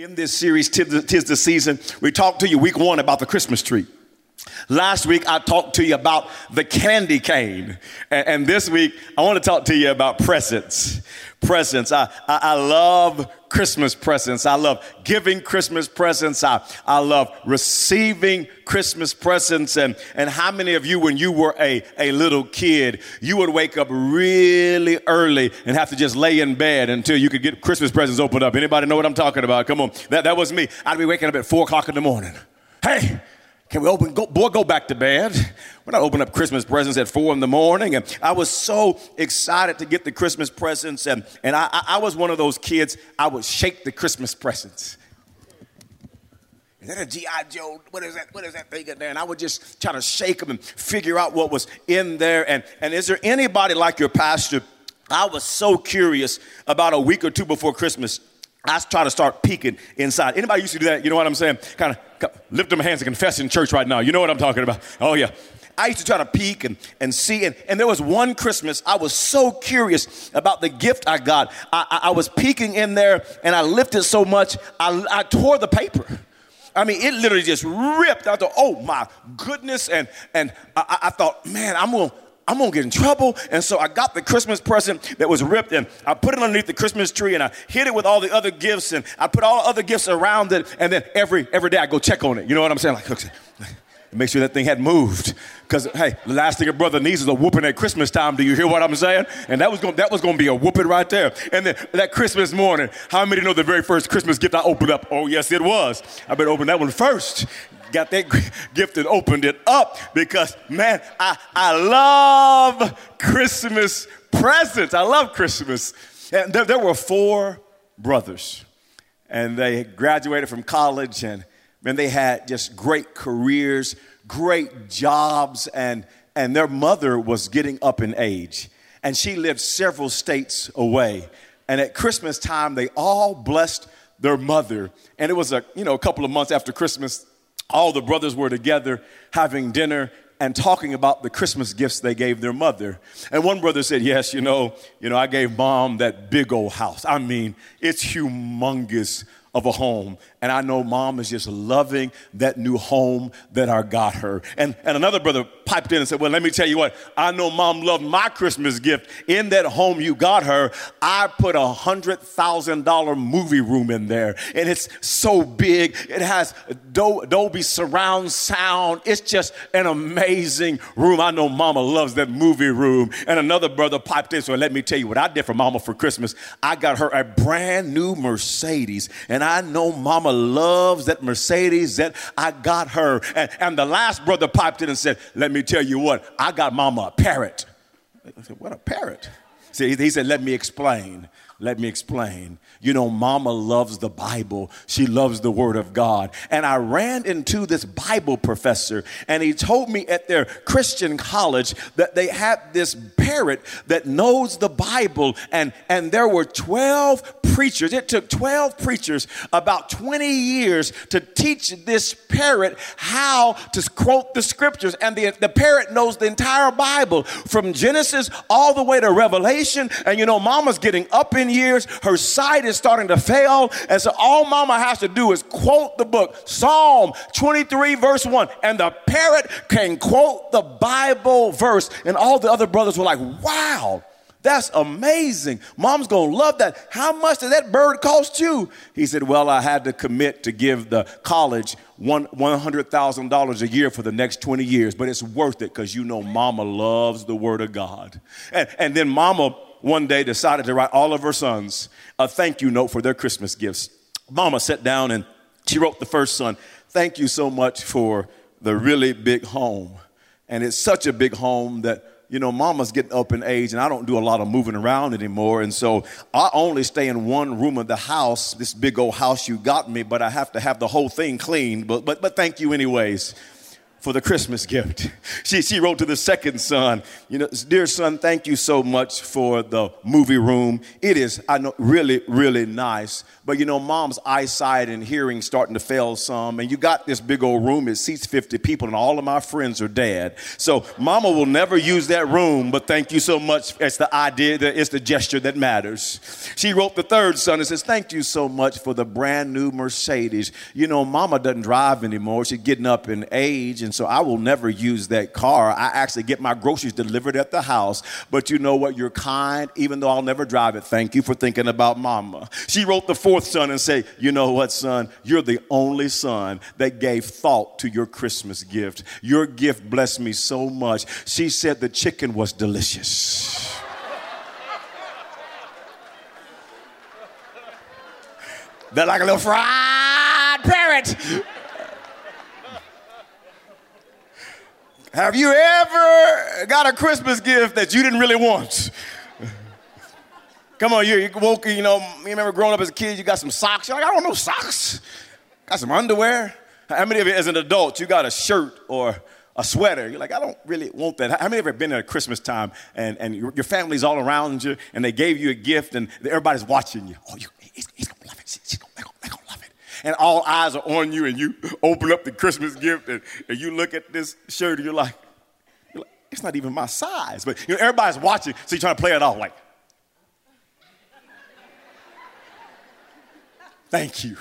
In this series, Tis the, Season, we talked to you week one about the Christmas tree. Last week, I talked to you about the candy cane. And, and this week, I want to talk to you about presents. Presents. I, I, I, love Christmas presents. I love giving Christmas presents. I, I love receiving Christmas presents. And, and how many of you, when you were a, a little kid, you would wake up really early and have to just lay in bed until you could get Christmas presents opened up? Anybody know what I'm talking about? Come on. That, that was me. I'd be waking up at four o'clock in the morning. Hey, can we open, go, boy, go back to bed. We're not opening up Christmas presents at four in the morning. And I was so excited to get the Christmas presents. And, and I, I was one of those kids, I would shake the Christmas presents. Is that a G.I. Joe? What is that? What is that thing in there? And I would just try to shake them and figure out what was in there. And, and is there anybody like your pastor? I was so curious about a week or two before Christmas I try to start peeking inside. Anybody used to do that? You know what I'm saying? Kind of lift my hands and confess in church right now. You know what I'm talking about? Oh, yeah. I used to try to peek and, and see. And, and there was one Christmas, I was so curious about the gift I got. I, I, I was peeking in there and I lifted so much, I, I tore the paper. I mean, it literally just ripped. I thought, oh my goodness. And, and I, I thought, man, I'm going to I'm gonna get in trouble. And so I got the Christmas present that was ripped and I put it underneath the Christmas tree and I hid it with all the other gifts and I put all the other gifts around it. And then every every day I go check on it. You know what I'm saying? Like, okay, make sure that thing had moved. Because hey, the last thing a brother needs is a whooping at Christmas time. Do you hear what I'm saying? And that was going that was gonna be a whooping right there. And then that Christmas morning, how many know the very first Christmas gift I opened up? Oh yes, it was. I better open that one first got that gift and opened it up because, man, I, I love Christmas presents. I love Christmas. And there, there were four brothers, and they graduated from college, and man, they had just great careers, great jobs, and, and their mother was getting up in age, and she lived several states away. And at Christmas time, they all blessed their mother. And it was a, you know, a couple of months after Christmas all the brothers were together having dinner and talking about the Christmas gifts they gave their mother. And one brother said, "Yes, you know, you know, I gave mom that big old house. I mean, it's humongous of a home. And I know mom is just loving that new home that I got her. And, and another brother piped in and said, Well, let me tell you what, I know mom loved my Christmas gift. In that home you got her, I put a hundred thousand dollar movie room in there. And it's so big. It has Dolby surround sound. It's just an amazing room. I know mama loves that movie room. And another brother piped in, so let me tell you what I did for mama for Christmas. I got her a brand new Mercedes. And and I know mama loves that Mercedes that I got her. And, and the last brother piped in and said, Let me tell you what, I got mama a parrot. I said, What a parrot? See, he said, Let me explain. Let me explain. You know, mama loves the Bible. She loves the Word of God. And I ran into this Bible professor, and he told me at their Christian college that they had this parrot that knows the Bible, and, and there were 12 preachers. It took 12 preachers about 20 years to teach this parrot how to quote the scriptures. And the, the parrot knows the entire Bible from Genesis all the way to Revelation. And you know, mama's getting up in years, her sight is starting to fail. And so all mama has to do is quote the book, Psalm 23, verse 1. And the parrot can quote the Bible verse. And all the other brothers were like, wow. That's amazing. Mom's gonna love that. How much did that bird cost you? He said, Well, I had to commit to give the college one $100,000 a year for the next 20 years, but it's worth it because you know mama loves the word of God. And, and then mama one day decided to write all of her sons a thank you note for their Christmas gifts. Mama sat down and she wrote the first son, Thank you so much for the really big home. And it's such a big home that, you know, mama's getting up in age and I don't do a lot of moving around anymore. And so I only stay in one room of the house, this big old house you got me, but I have to have the whole thing cleaned. But, but, but thank you, anyways. For the Christmas gift. She, she wrote to the second son, you know, dear son, thank you so much for the movie room. It is, I know, really, really nice. But you know, mom's eyesight and hearing starting to fail some, and you got this big old room, it seats 50 people, and all of my friends are dead. So mama will never use that room, but thank you so much. It's the idea, that it's the gesture that matters. She wrote the third son and says, Thank you so much for the brand new Mercedes. You know, mama doesn't drive anymore. She's getting up in age, and so I will never use that car. I actually get my groceries delivered at the house. But you know what? You're kind, even though I'll never drive it. Thank you for thinking about mama. She wrote the fourth son and say, You know what, son? You're the only son that gave thought to your Christmas gift. Your gift blessed me so much. She said the chicken was delicious. They're like a little fried parrot. Have you ever got a Christmas gift that you didn't really want? Come on, you, you woke, you know, you remember growing up as a kid, you got some socks. You're like, I don't know socks. Got some underwear. How many of you, as an adult, you got a shirt or a sweater? You're like, I don't really want that. How many of you ever been at a Christmas time and, and your, your family's all around you and they gave you a gift and everybody's watching you? Oh, you, he's, he's gonna love it. She's gonna, they're, gonna, they're gonna love it. And all eyes are on you and you open up the Christmas gift and, and you look at this shirt and you're like, you're like, it's not even my size. But you know, everybody's watching, so you're trying to play it off like, Thank you.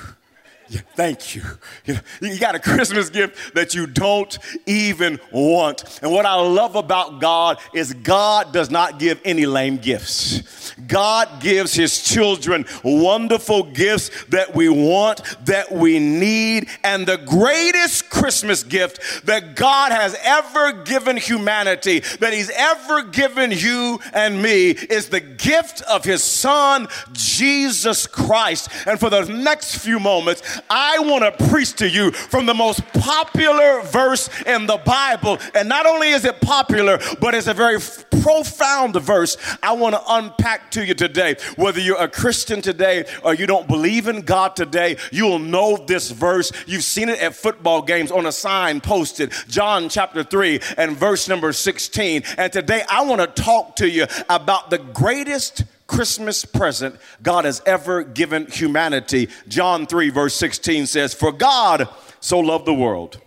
Yeah, thank you. You, know, you got a Christmas gift that you don't even want. And what I love about God is God does not give any lame gifts. God gives his children wonderful gifts that we want, that we need. And the greatest Christmas gift that God has ever given humanity, that he's ever given you and me, is the gift of his son, Jesus Christ. And for the next few moments, I want to preach to you from the most popular verse in the Bible. And not only is it popular, but it's a very profound verse I want to unpack to you today. Whether you're a Christian today or you don't believe in God today, you will know this verse. You've seen it at football games on a sign posted, John chapter 3 and verse number 16. And today I want to talk to you about the greatest Christmas present God has ever given humanity. John 3, verse 16 says, For God so loved the world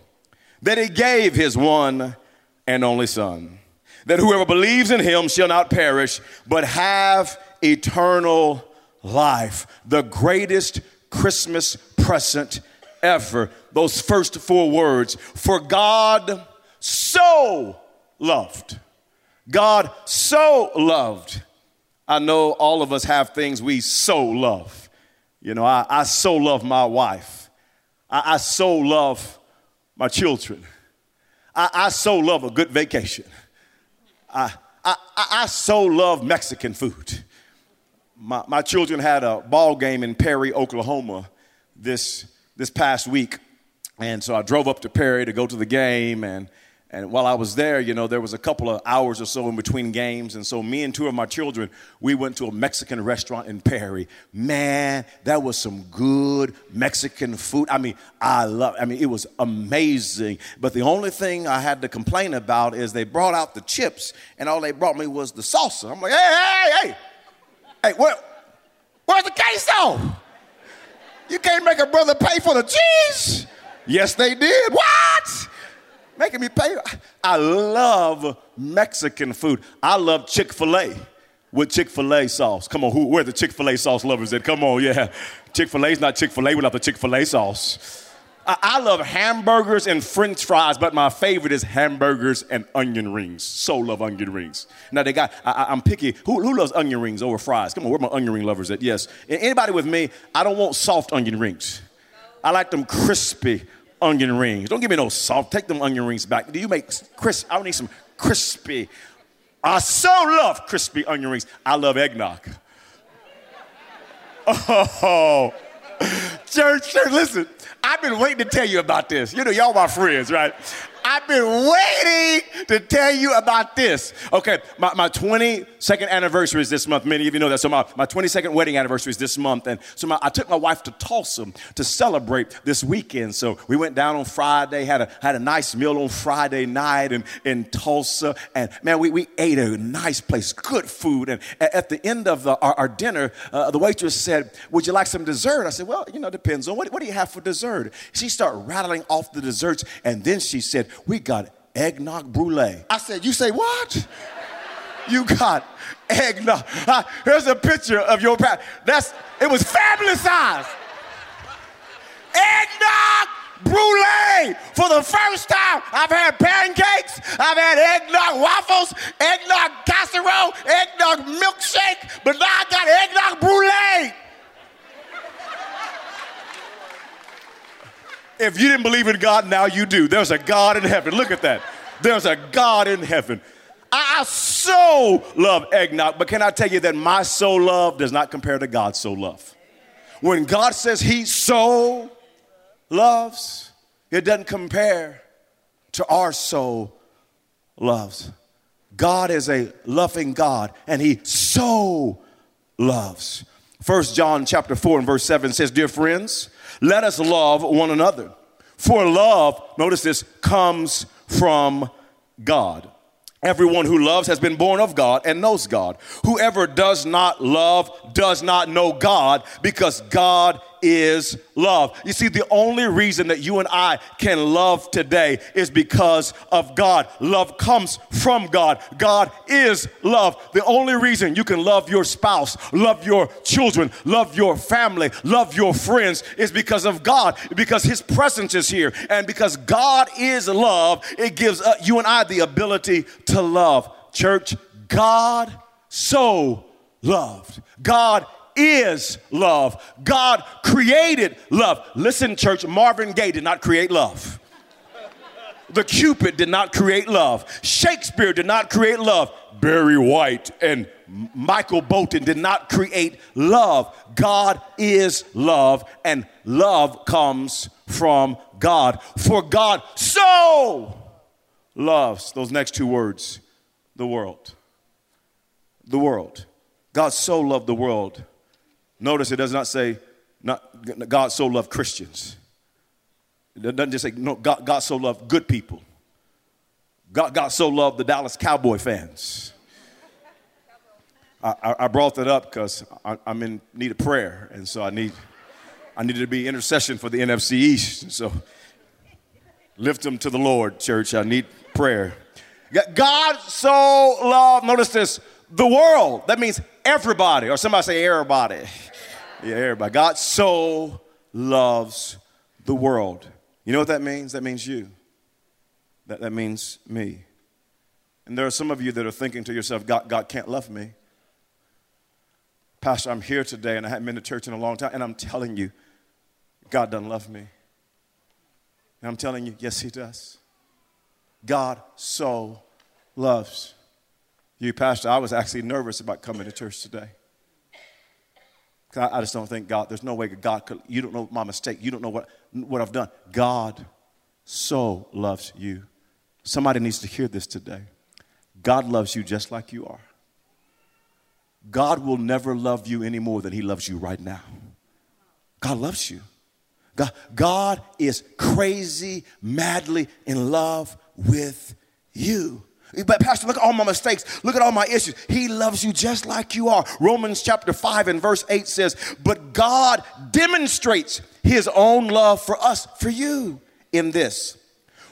that he gave his one and only Son, that whoever believes in him shall not perish, but have eternal life. The greatest Christmas present ever. Those first four words, for God so loved. God so loved I know all of us have things we so love. You know, I, I so love my wife. I, I so love my children. I, I, so love a good vacation. I, I, I so love Mexican food. My, my children had a ball game in Perry, Oklahoma this, this past week. And so I drove up to Perry to go to the game and and while I was there, you know, there was a couple of hours or so in between games. And so me and two of my children, we went to a Mexican restaurant in Perry. Man, that was some good Mexican food. I mean, I love, I mean, it was amazing. But the only thing I had to complain about is they brought out the chips and all they brought me was the salsa. I'm like, hey, hey, hey, hey, where, where's the queso? You can't make a brother pay for the cheese. Yes, they did. What? Making me pay. I love Mexican food. I love Chick fil A with Chick fil A sauce. Come on, who, where the Chick fil A sauce lovers at? Come on, yeah. Chick fil A is not Chick fil A without the Chick fil A sauce. I, I love hamburgers and french fries, but my favorite is hamburgers and onion rings. So love onion rings. Now they got, I, am picky. Who, who loves onion rings over fries? Come on, where my onion ring lovers at? Yes. Anybody with me? I don't want soft onion rings. I like them crispy onion rings. Don't give me no soft. Take them onion rings back. Do you make crisp? I need some crispy. I so love crispy onion rings. I love eggnog. Oh, church, church, listen. I've been waiting to tell you about this. You know, y'all my friends, right? I've been waiting to tell you about this. Okay, my, my 22nd anniversary is this month. Many of you know that. So my, my 22nd wedding anniversary is this month. And so my, I took my wife to Tulsa to celebrate this weekend. So we went down on Friday, had a, had a nice meal on Friday night in, in Tulsa. And man, we, we ate a nice place, good food. And at the end of the, our, our, dinner, uh, the waitress said, would you like some dessert? I said, well, you know, depends on what, what do you have for dessert? She started rattling off the desserts. And then she said, we got eggnog brulee. I said, you say what? you got eggnog. Here's a picture of your pat. That's it was fabulous size. Eggnog brulee for the first time. I've had pancakes, I've had eggnog waffles, eggnog casserole, eggnog milkshake, but now I got eggnog brulee. If you didn't believe in God, now you do. There's a God in heaven. Look at that. There's a God in heaven. I so love eggnog, but can I tell you that my so love does not compare to God's so love? When God says He so loves, it doesn't compare to our so loves. God is a loving God, and He so loves. First John chapter 4 and verse 7 says, Dear friends, let us love one another. For love, notice this, comes from God. Everyone who loves has been born of God and knows God. Whoever does not love does not know God because God is love. You see, the only reason that you and I can love today is because of God. Love comes from God. God is love. The only reason you can love your spouse, love your children, love your family, love your friends is because of God, because His presence is here. And because God is love, it gives uh, you and I the ability to love. Church, God so loved. God is love. God created love. Listen, church, Marvin Gaye did not create love. The Cupid did not create love. Shakespeare did not create love. Barry White and Michael Bolton did not create love. God is love, and love comes from God. For God so loves, those next two words, the world. The world. God so loved the world Notice it does not say, not, God so loved Christians. It doesn't just say, no, God, God so loved good people. God, God so loved the Dallas Cowboy fans. I, I brought that up because I'm in need of prayer, and so I need I needed to be intercession for the NFC East. So lift them to the Lord, church. I need prayer. God so loved, notice this, the world. That means everybody, or somebody say everybody. Yeah, everybody. God so loves the world. You know what that means? That means you. That, that means me. And there are some of you that are thinking to yourself, God, God can't love me. Pastor, I'm here today and I haven't been to church in a long time, and I'm telling you, God doesn't love me. And I'm telling you, yes, He does. God so loves you, Pastor. I was actually nervous about coming to church today. I, just don't think God, there's no way God could, you don't know my mistake. You don't know what, what I've done. God so loves you. Somebody needs to hear this today. God loves you just like you are. God will never love you any more than He loves you right now. God loves you. God, God is crazy, madly in love with you. But Pastor, look at all my mistakes. Look at all my issues. He loves you just like you are. Romans chapter 5 and verse 8 says, But God demonstrates his own love for us, for you, in this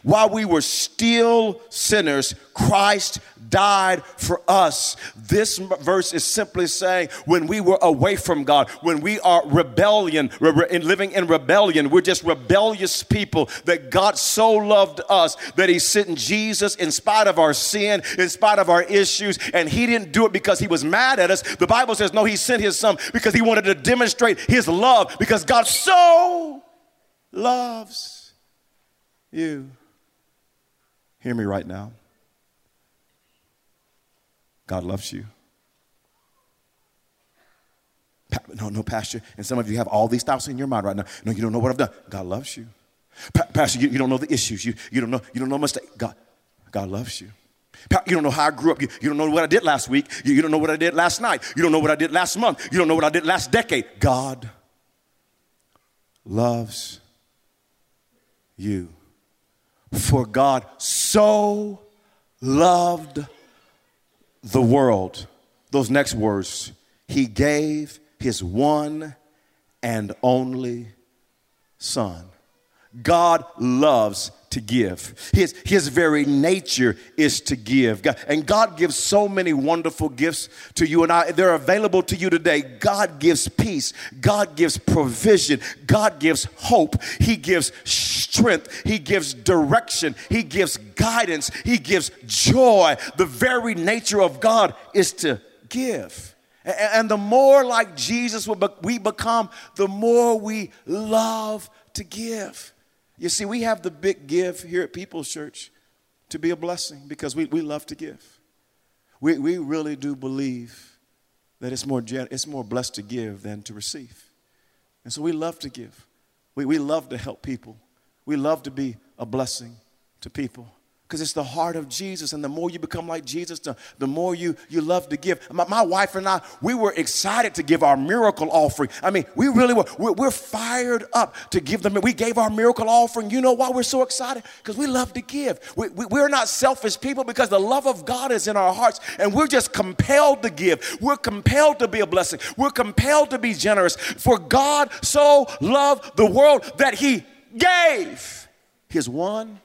while we were still sinners, Christ died for us. This verse is simply saying when we were away from God, when we are rebellion, living in rebellion, we're just rebellious people that God so loved us that he sent Jesus in spite of our sin, in spite of our issues, and he didn't do it because he was mad at us. The Bible says no, he sent his son because he wanted to demonstrate his love because God so loves you. Hear me right now. God loves you. No, no, Pastor. And some of you have all these thoughts in your mind right now. No, you don't know what I've done. God loves you. Pa- Pastor, you, you don't know the issues. You, you don't know, you don't know mistake. God, God loves you. You don't know how I grew up. You, you don't know what I did last week. You, you don't know what I did last night. You don't know what I did last month. You don't know what I did last decade. God loves you. For God so loved the world. Those next words, He gave His one and only Son. God loves to give. His, his very nature is to give. and God gives so many wonderful gifts to you and I. They're available to you today. God gives peace. God gives provision. God gives hope. He gives strength. He gives direction. He gives guidance. He gives joy. The very nature of God is to give. And the more like Jesus we become, the more we love to give. You see, we have the big give here at People's Church to be a blessing because we, we love to give. We, we really do believe that it's more, it's more blessed to give than to receive. And so we love to give. We, we love to help people. We love to be a blessing to people because it's the heart of Jesus. And the more you become like Jesus, the, the more you, you love to give. My, my, wife and I, we were excited to give our miracle offering. I mean, we really were. We're, we're fired up to give them. We gave our miracle offering. You know why we're so excited? Because we love to give. We, we, we're not selfish people because the love of God is in our hearts and we're just compelled to give. We're compelled to be a blessing. We're compelled to be generous. For God so loved the world that he gave his one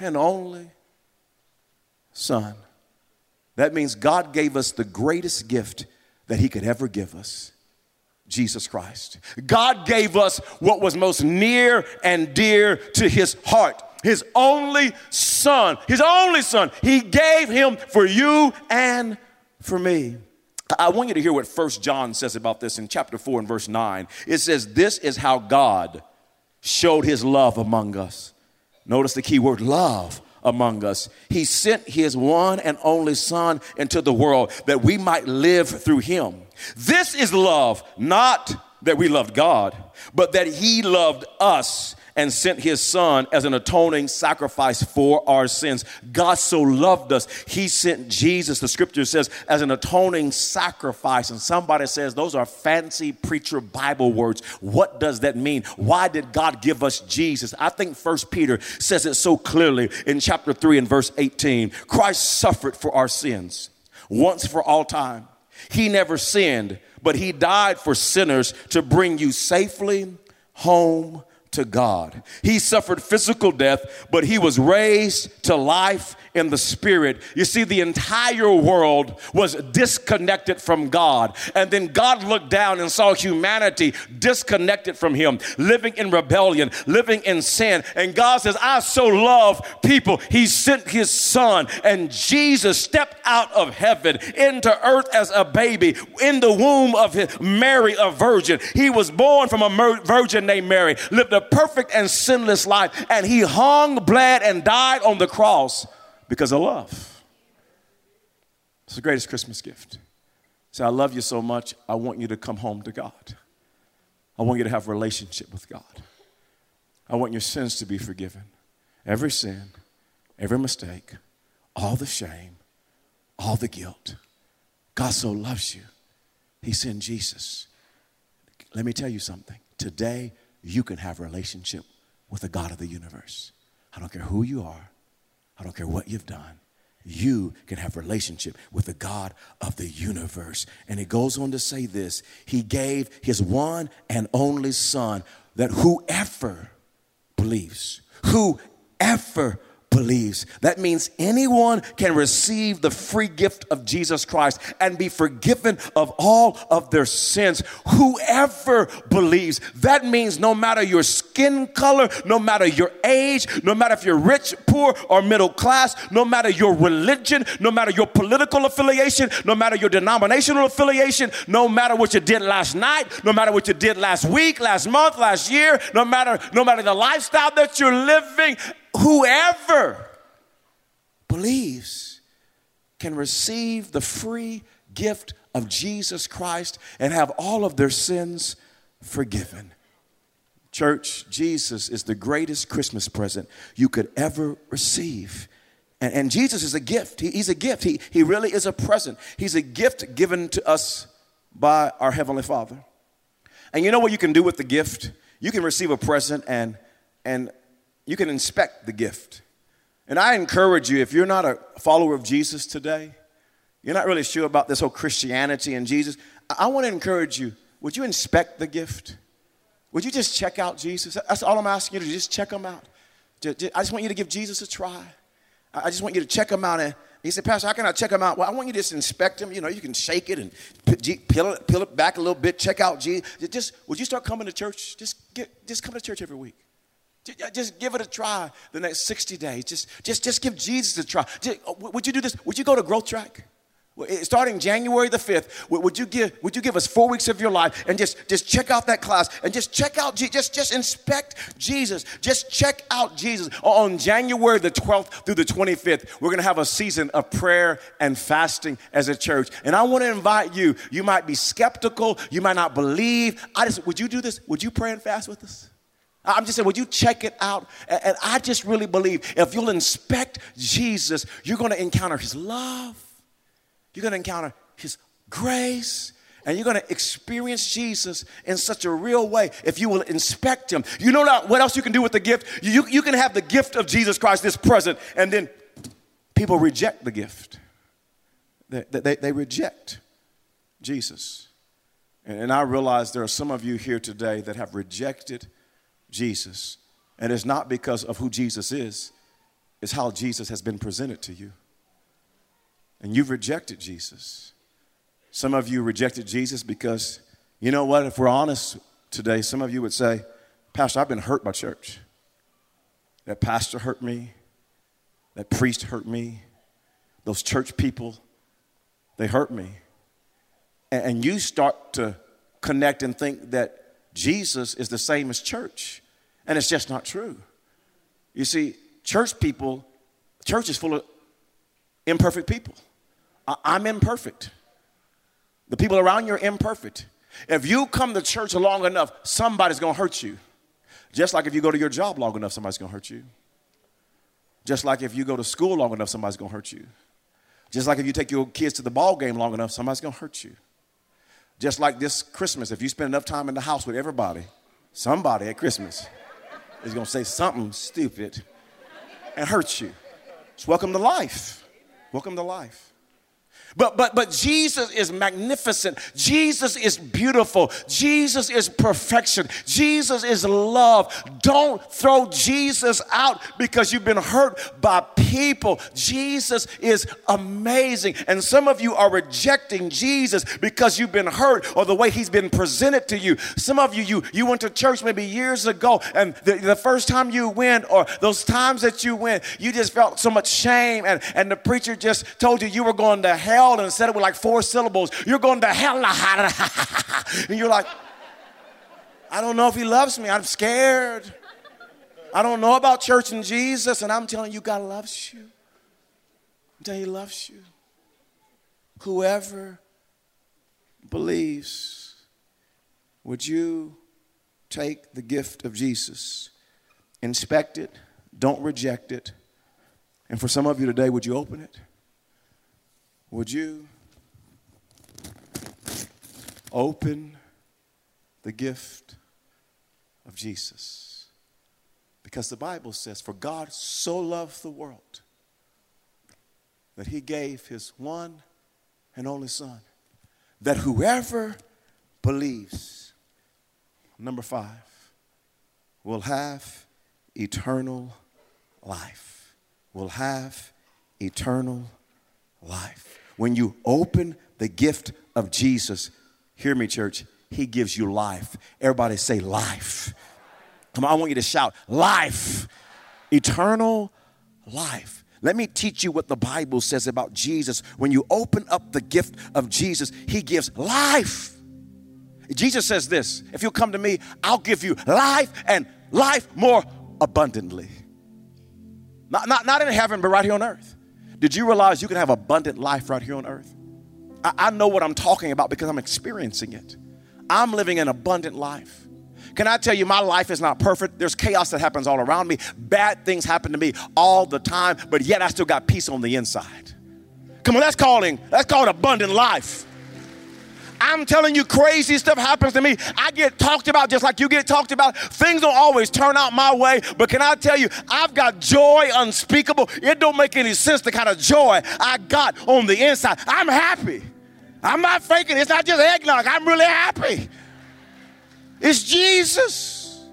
and only Son. That means God gave us the greatest gift that He could ever give us Jesus Christ. God gave us what was most near and dear to His heart. His only son, his only son. He gave him for you and for me. I want you to hear what First John says about this in chapter 4 and verse 9. It says, This is how God showed his love among us. Notice the key word love among us. He sent his one and only Son into the world that we might live through him. This is love, not that we loved God, but that he loved us and sent his son as an atoning sacrifice for our sins. God so loved us, he sent Jesus, the scripture says, as an atoning sacrifice. And somebody says, those are fancy preacher Bible words. What does that mean? Why did God give us Jesus? I think First Peter says it so clearly in chapter 3 and verse 18. Christ suffered for our sins once for all time. He never sinned, but he died for sinners to bring you safely home to God. He suffered physical death, but he was raised to life in the spirit. You see, the entire world was disconnected from God. And then God looked down and saw humanity disconnected from him, living in rebellion, living in sin. And God says, I so love people. He sent his son, and Jesus stepped out of heaven into earth as a baby in the womb of his, Mary, a virgin. He was born from a virgin named Mary, lived a perfect and sinless life, and he hung, bled, and died on the cross because of love. It's the greatest Christmas gift. Say, I love you so much, I want you to come home to God. I want you to have relationship with God. I want your sins to be forgiven. Every sin, every mistake, all the shame, all the guilt. God so loves you, He sent Jesus. Let me tell you something. Today, you can have a relationship with the God of the universe. I don't care who you are. I don't care what you've done. You can have relationship with the God of the universe. And it goes on to say this He gave His one and only Son that whoever believes, whoever believes. That means anyone can receive the free gift of Jesus Christ and be forgiven of all of their sins. Whoever believes. That means no matter your skin color, no matter your age, no matter if you're rich, poor, or middle class, no matter your religion, no matter your political affiliation, no matter your denominational affiliation, no matter what you did last night, no matter what you did last week, last month, last year, no matter no matter the lifestyle that you're living, whoever believes can receive the free gift of Jesus Christ and have all of their sins forgiven. Church, Jesus is the greatest Christmas present you could ever receive. And, and Jesus is a gift. He, he's a gift. He, he really is a present. He's a gift given to us by our Heavenly Father. And you know what you can do with the gift? You can receive a present and, and you can inspect the gift. And I encourage you, if you're not a follower of Jesus today, you're not really sure about this whole Christianity and Jesus, I, I want to encourage you, would you inspect the gift? Would you just check out Jesus? That's all I'm asking you to do, just check him out. I just want you to give Jesus a try. I just want you to check him out. And he said, Pastor, how can I check him out? Well, I want you to just inspect him. You know, you can shake it and peel it, peel it back a little bit, check out Jesus. Just, would you start coming to church? Just, get, just come to church every week. Just give it a try the next 60 days. Just, just, just give Jesus a try. Uh, would you do this? Would you go to Growth Track? Starting January the 5th, would you give, would you give us four weeks of your life and just, just check out that class and just check out, just, just inspect Jesus. Just check out Jesus. On January the 12th through the 25th, we're going to have a season of prayer and fasting as a church. And I want to invite you. You might be skeptical. You might not believe. I just, would you do this? Would you pray and fast with us? I'm just saying, would you check it out? And I just really believe if you'll inspect Jesus, you're going to encounter his love you're going to encounter His grace. And you're going to experience Jesus in such a real way if you will inspect Him. You know what else you can do with the gift? You, you can have the gift of Jesus Christ, this present, and then people reject the gift. They, they, they reject Jesus. And I realize there are some of you here today that have rejected Jesus. And it's not because of who Jesus is, it's how Jesus has been presented to you and you've rejected Jesus. Some of you rejected Jesus because, you know what, if we're honest today, some of you would say, Pastor, I've been hurt by church. That pastor hurt me, that priest hurt me, those church people, they hurt me. And you start to connect and think that Jesus is the same as church. And it's just not true. You see, church people, church is full of imperfect people. I'm imperfect. The people around you are imperfect. If you come to church long enough, somebody's gonna hurt you. Just like if you go to your job long enough, somebody's gonna hurt you. Just like if you go to school long enough, somebody's gonna hurt you. Just like if you take your kids to the ball game long enough, somebody's gonna hurt you. Just like this Christmas, if you spend enough time in the house with everybody, somebody at Christmas is gonna say something stupid and hurt you. It's welcome to life. Welcome to life. But, but, but Jesus is magnificent. Jesus is beautiful. Jesus is perfection. Jesus is love. Don't throw Jesus out because you've been hurt by people. Jesus is amazing. And some of you are rejecting Jesus because you've been hurt or the way he's been presented to you. Some of you, you, you went to church maybe years ago and the, the first time you went or those times that you went, you just felt so much shame and, and the preacher just told you you were going to hell and said it with like four syllables. You're going to hell. and you're like, I don't know if he loves me. I'm scared. I don't know about church and Jesus. And I'm telling you, God loves you. I'm telling you, he loves you. Whoever believes, would you take the gift of Jesus, inspect it, don't reject it, and for some of you today, would you open it? Would you open the gift of Jesus? Because the Bible says, For God so loved the world that he gave his one and only Son, that whoever believes, number five, will have eternal life. Will have eternal life. When you open the gift of Jesus, hear me, church, he gives you life. Everybody say life. Come on, I want you to shout life, eternal life. Let me teach you what the Bible says about Jesus. When you open up the gift of Jesus, he gives life. Jesus says this if you come to me, I'll give you life and life more abundantly. Not, not, not in heaven, but right here on earth. Did you realize you can have abundant life right here on earth? I, I know what I'm talking about because I'm experiencing it. I'm living an abundant life. Can I tell you, my life is not perfect. There's chaos that happens all around me. Bad things happen to me all the time, but yet I still got peace on the inside. Come on, that's calling, that's called abundant life. I'm telling you, crazy stuff happens to me. I get talked about just like you get talked about. Things don't always turn out my way, but can I tell you, I've got joy unspeakable. It don't make any sense the kind of joy I got on the inside. I'm happy. I'm not faking. It's not just eggnog. I'm really happy. It's Jesus.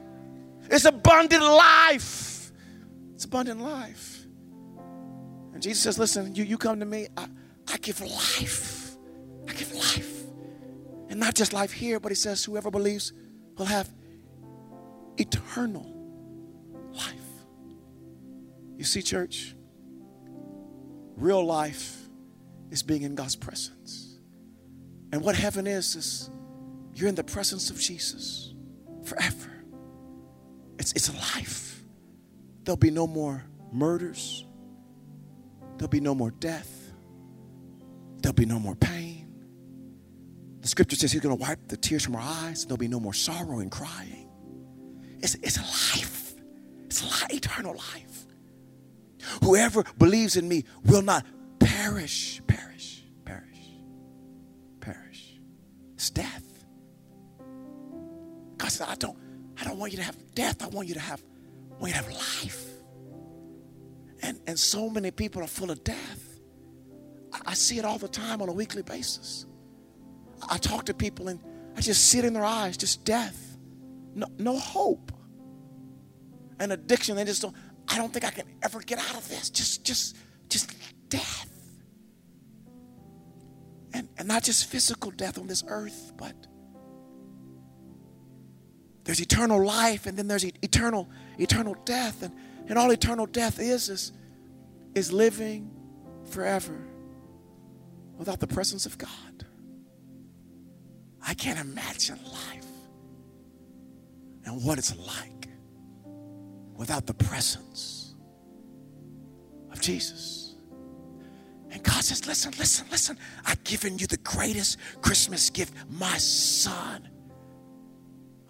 It's abundant life. It's abundant life. And Jesus says, Listen, you, you come to me, I, I give life. I give life. And not just life here, but he says, whoever believes will have eternal life. You see, church, real life is being in God's presence. And what heaven is, is you're in the presence of Jesus forever. It's, it's a life. There'll be no more murders, there'll be no more death, there'll be no more pain. The scripture says he's going to wipe the tears from our eyes. There'll be no more sorrow and crying. It's, it's life. It's life, eternal life. Whoever believes in me will not perish, perish, perish, perish. It's death. God said, I don't, I don't want you to have death. I want you to have, I want you to have life. And, and so many people are full of death. I, I see it all the time on a weekly basis. I talk to people and I just see it in their eyes, just death. No, no hope. An addiction, they just don't, I don't think I can ever get out of this. Just, just, just death. And, and not just physical death on this earth, but there's eternal life and then there's eternal, eternal death. And, and all eternal death is, is, is living forever without the presence of God. I can't imagine life and what it's like without the presence of Jesus. And God says, Listen, listen, listen. I've given you the greatest Christmas gift, my son,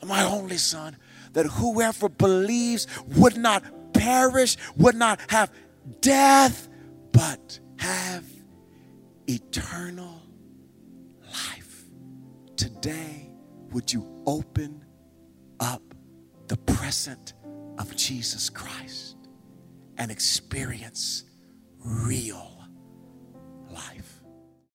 my only son, that whoever believes would not perish, would not have death, but have eternal Today, would you open up the present of Jesus Christ and experience real life?